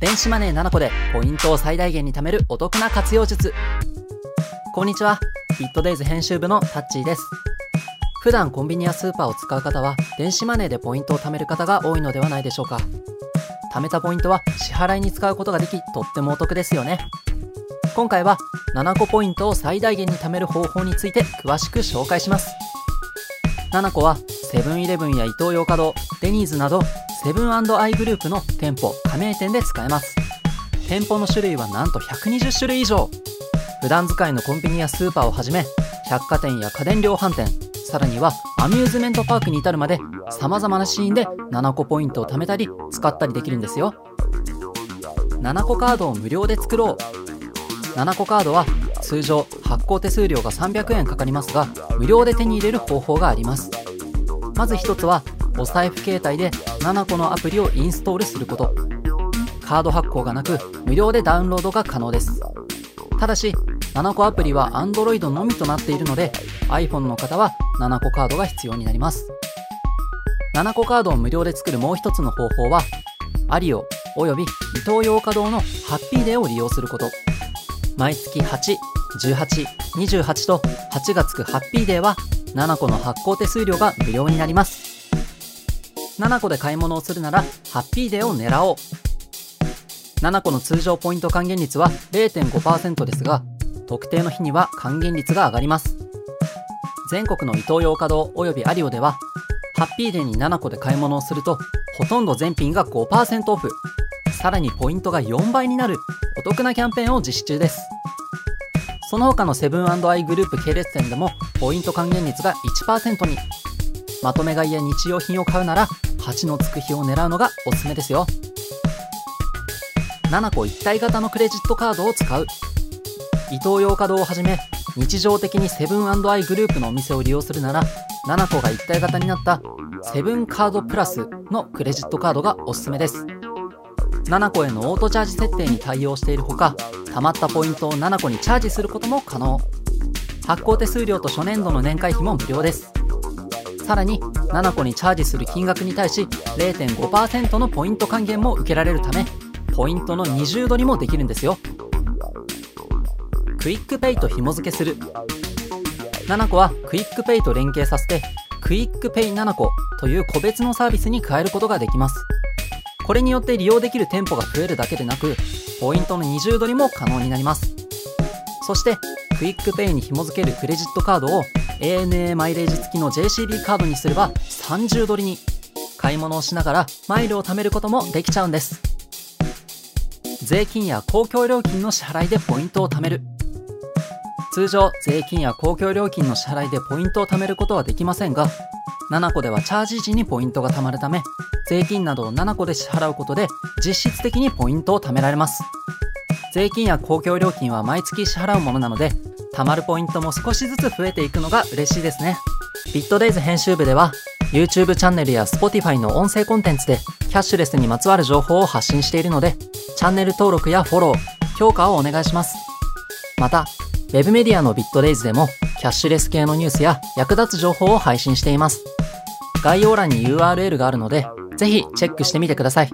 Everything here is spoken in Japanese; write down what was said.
電子マネー7個でポイントを最大限に貯めるお得な活用術。こんにちは。ビットデイズ編集部のタッチーです。普段コンビニやスーパーを使う方は電子マネーでポイントを貯める方が多いのではないでしょうか。貯めたポイントは支払いに使うことができとってもお得ですよね。今回は7個ポイントを最大限に貯める方法について詳しく紹介します。7個はセブンイレブンやイトーヨーカドー、デニーズなどセブンアイグループの店舗、加盟店で使えます。店舗の種類はなんと120種類以上。普段使いのコンビニやスーパーをはじめ、百貨店や家電量販店、さらにはアミューズメントパークに至るまで様々なシーンで7個ポイントを貯めたり使ったりできるんですよ。7個カードを無料で作ろう。7個カードは通常発行手数料が300円かかりますが、無料で手に入れる方法があります。まず一つはお財布携帯で7個のアプリをインストールすること。カード発行がなく、無料でダウンロードが可能です。ただし、7個アプリは Android のみとなっているので、iPhone の方は7個カードが必要になります。7個カードを無料で作るもう一つの方法は、アリオおよびイトーヨーカドーのハッピーデーを利用すること。毎月8、18、28と8がつくハッピーデーは7個の発行手数料が無料になります。7個で買い物をするなら、ハッピーデーを狙おう。7個の通常ポイント還元率は0.5%ですが、特定の日には還元率が上がります。全国のイトーヨーカドーおよびアリオでは、ハッピーデーに7個で買い物をすると、ほとんど全品が5%オフ。さらにポイントが4倍になるお得なキャンペーンを実施中です。その他のセブンアイグループ系列店でもポイント還元率が1%に。まとめ買いや日用品を買うなら8のつく日を狙うのがおすすめですよ。7個一体型のクレジットカードを使う。イトーヨーカドーをはじめ日常的にセブンアイグループのお店を利用するなら7個が一体型になったセブンカードプラスのクレジットカードがおすすめです。 nanacoへのオートチャージ設定に対応しているほか貯まったポイントを nanacoにチャージすることも可能。発行手数料と初年度の年会費も無料です。さらに nanacoにチャージする金額に対し0.5%のポイント還元も受けられるためポイントの二重取りもできるんですよ。クイックペイと紐付けする。7個はクイックペイと連携させてクイックペイ nanaco という個別のサービスに変えることができます。これによって利用できる店舗が増えるだけでなくポイントの二重取りも可能になります。そしてクイックペイに紐付けるクレジットカードを ANA マイレージ付きの JCB カードにすれば三重取りに買い物をしながらマイルを貯めることもできちゃうんです。税金や公共料金の支払いでポイントを貯める。通常税金や公共料金の支払いでポイントを貯めることはできませんが7個ではチャージ時にポイントが貯まるため税金などを7個で支払うことで実質的にポイントを貯められます。税金や公共料金は毎月支払うものなので貯まるポイントも少しずつ増えていくのが嬉しいですね。ビットデイズ編集部では YouTube チャンネルや Spotify の音声コンテンツでキャッシュレスにまつわる情報を発信しているのでチャンネル登録やフォロー、評価をお願いします。また、Web メディアのビットデイズでもキャッシュレス系のニュースや役立つ情報を配信しています。概要欄に URL があるのでぜひチェックしてみてください。